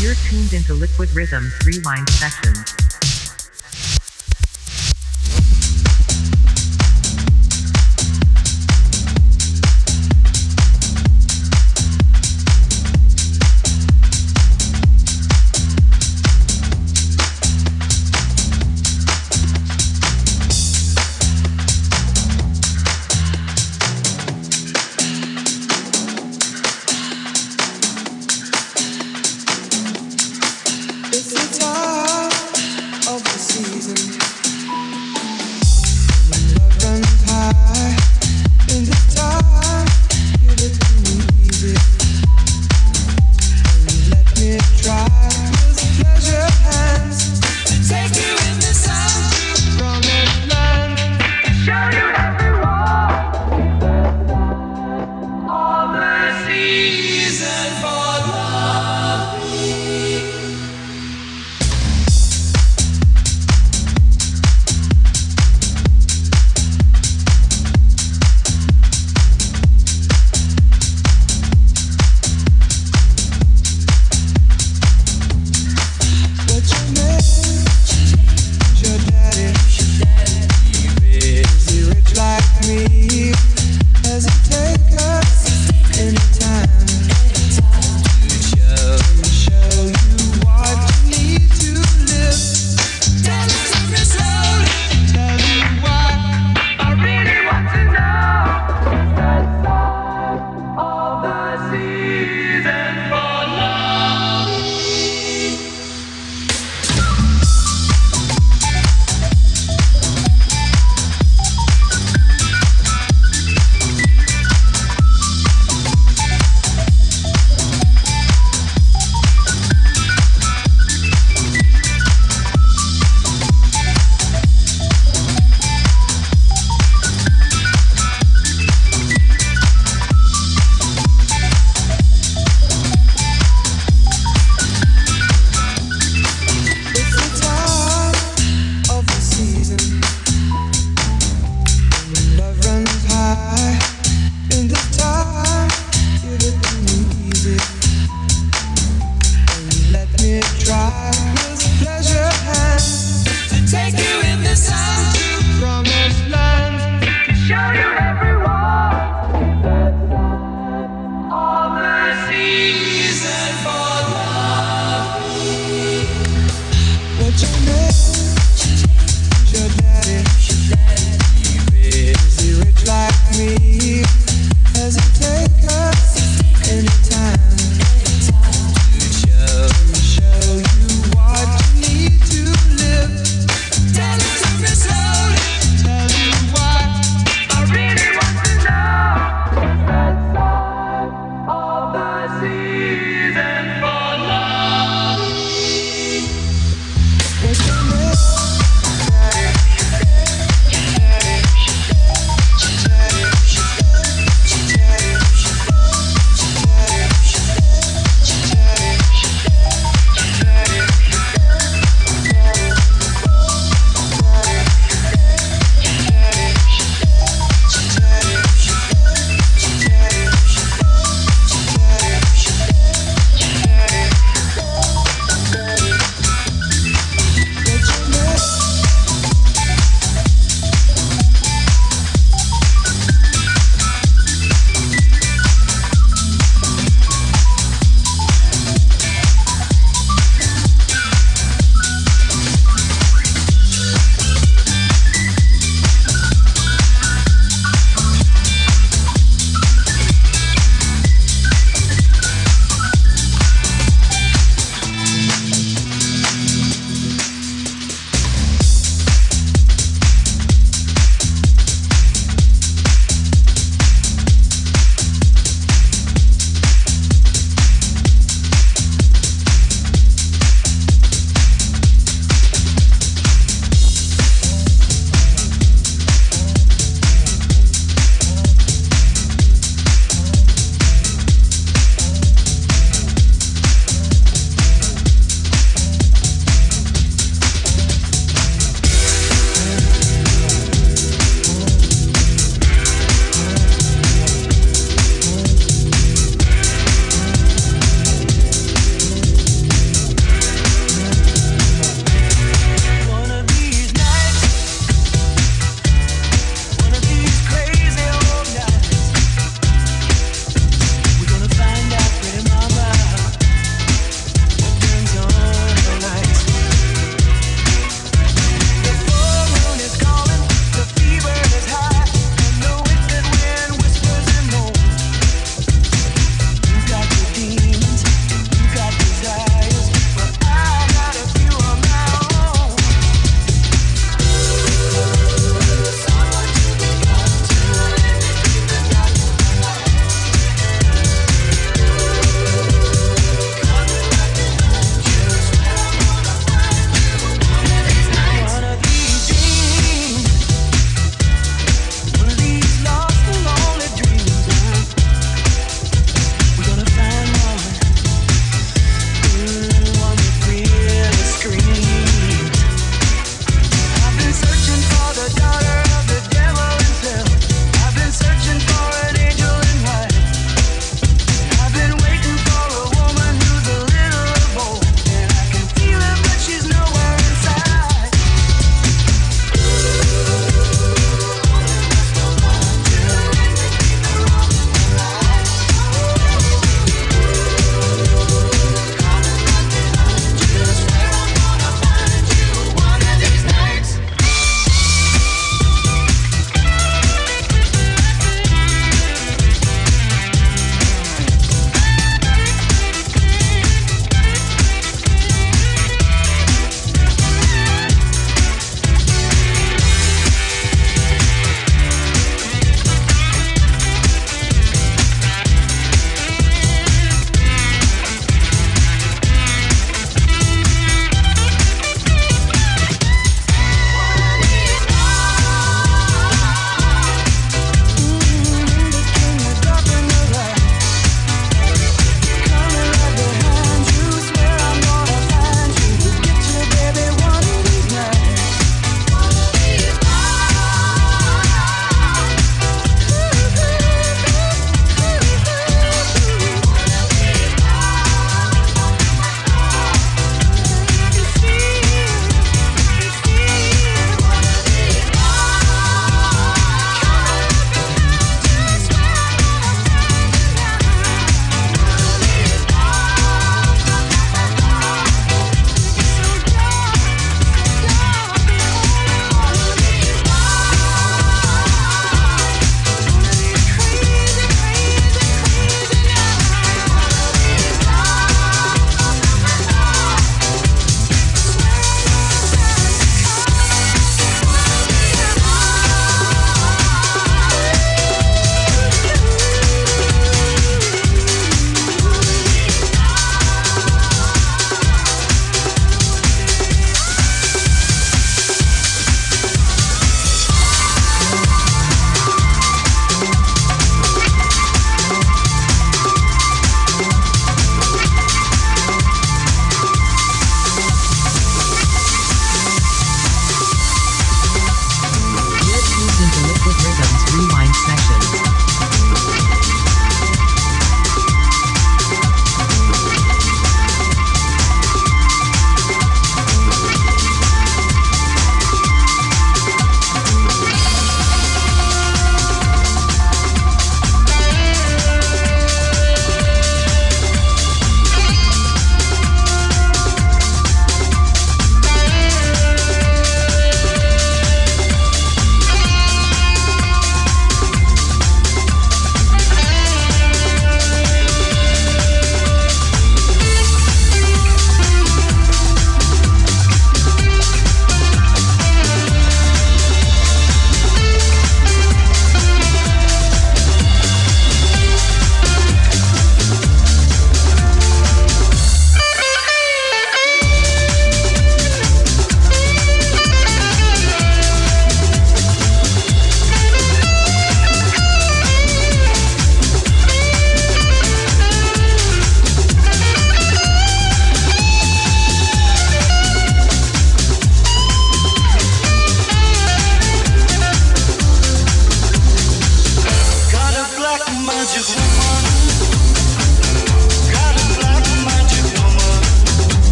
You're tuned into Liquid Rhythms Rewind Sessions.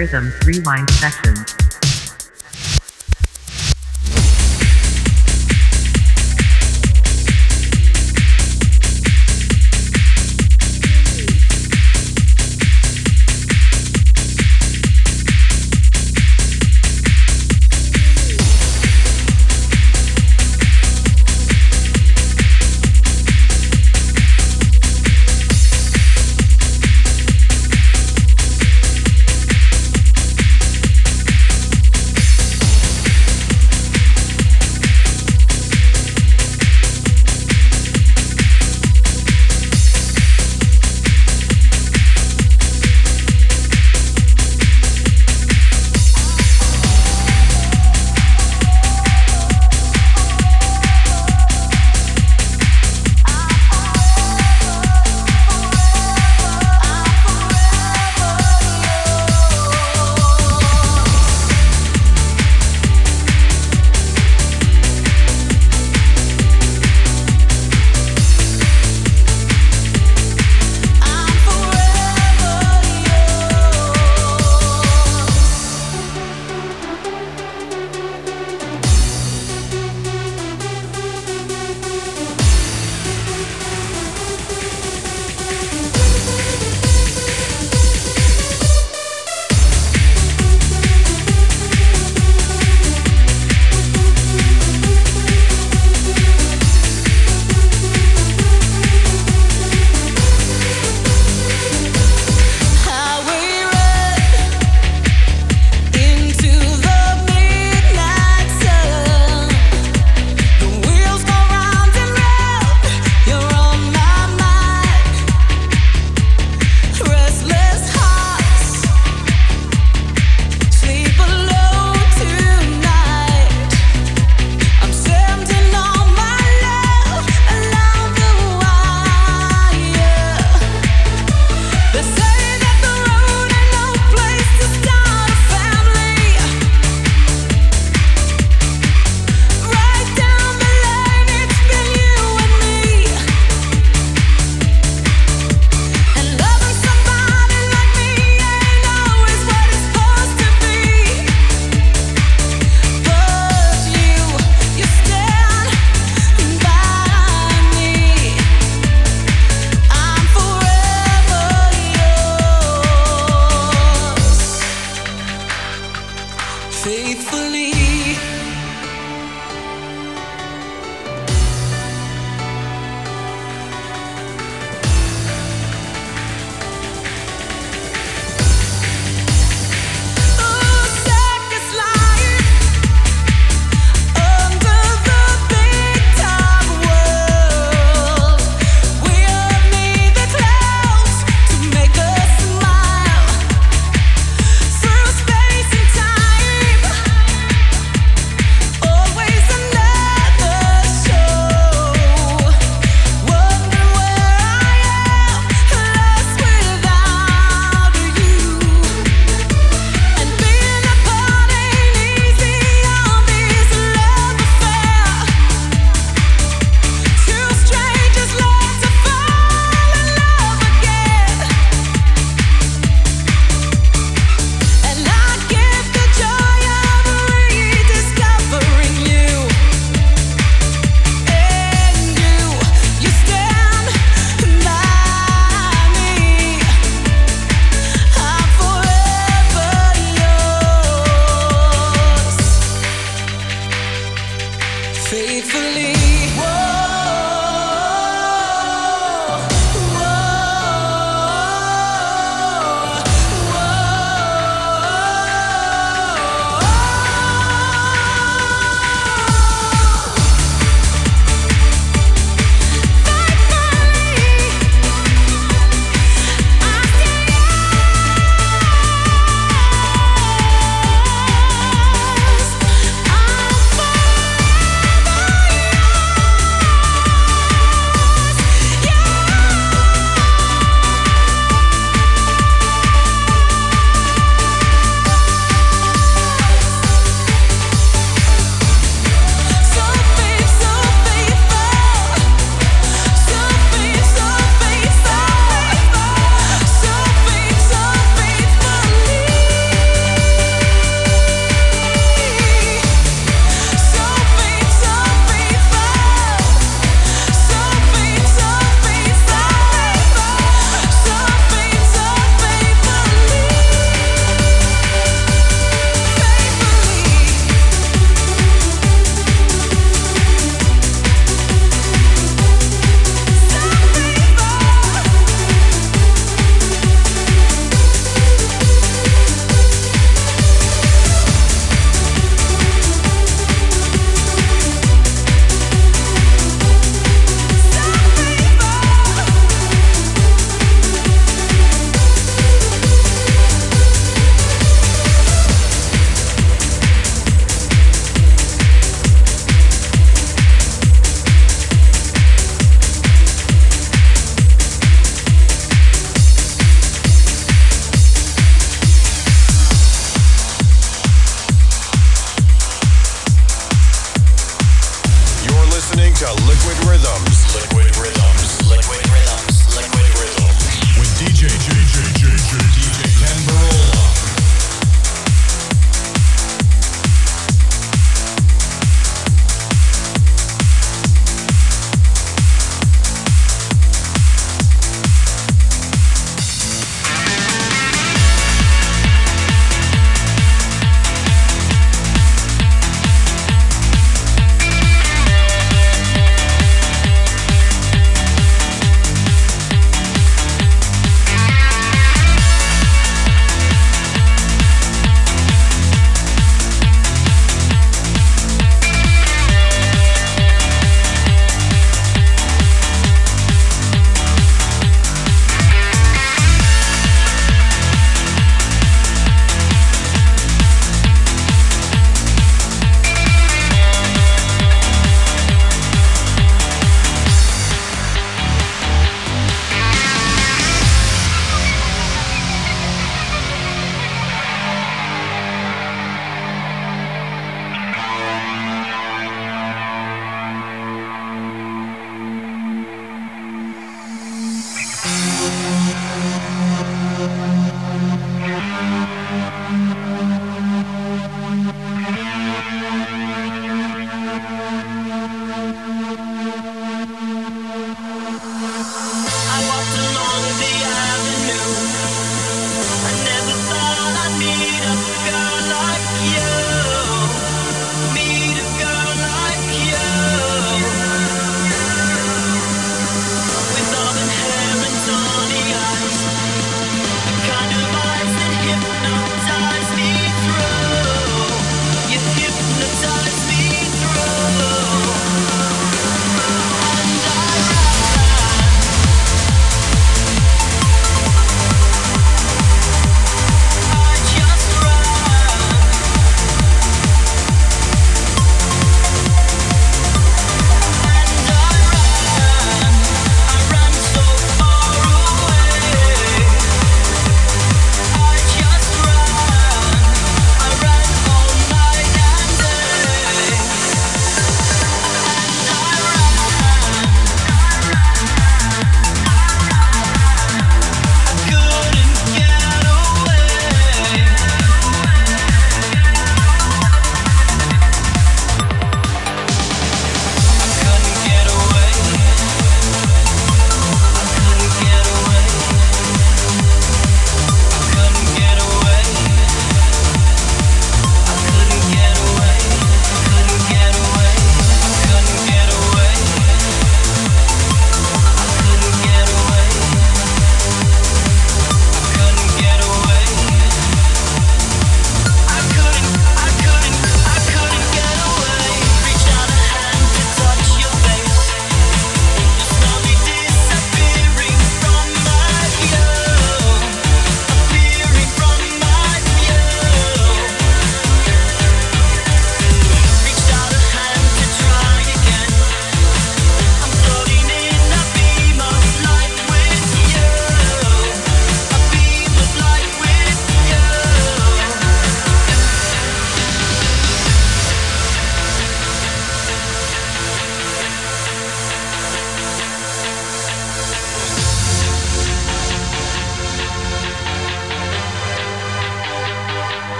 Rhythms Rewind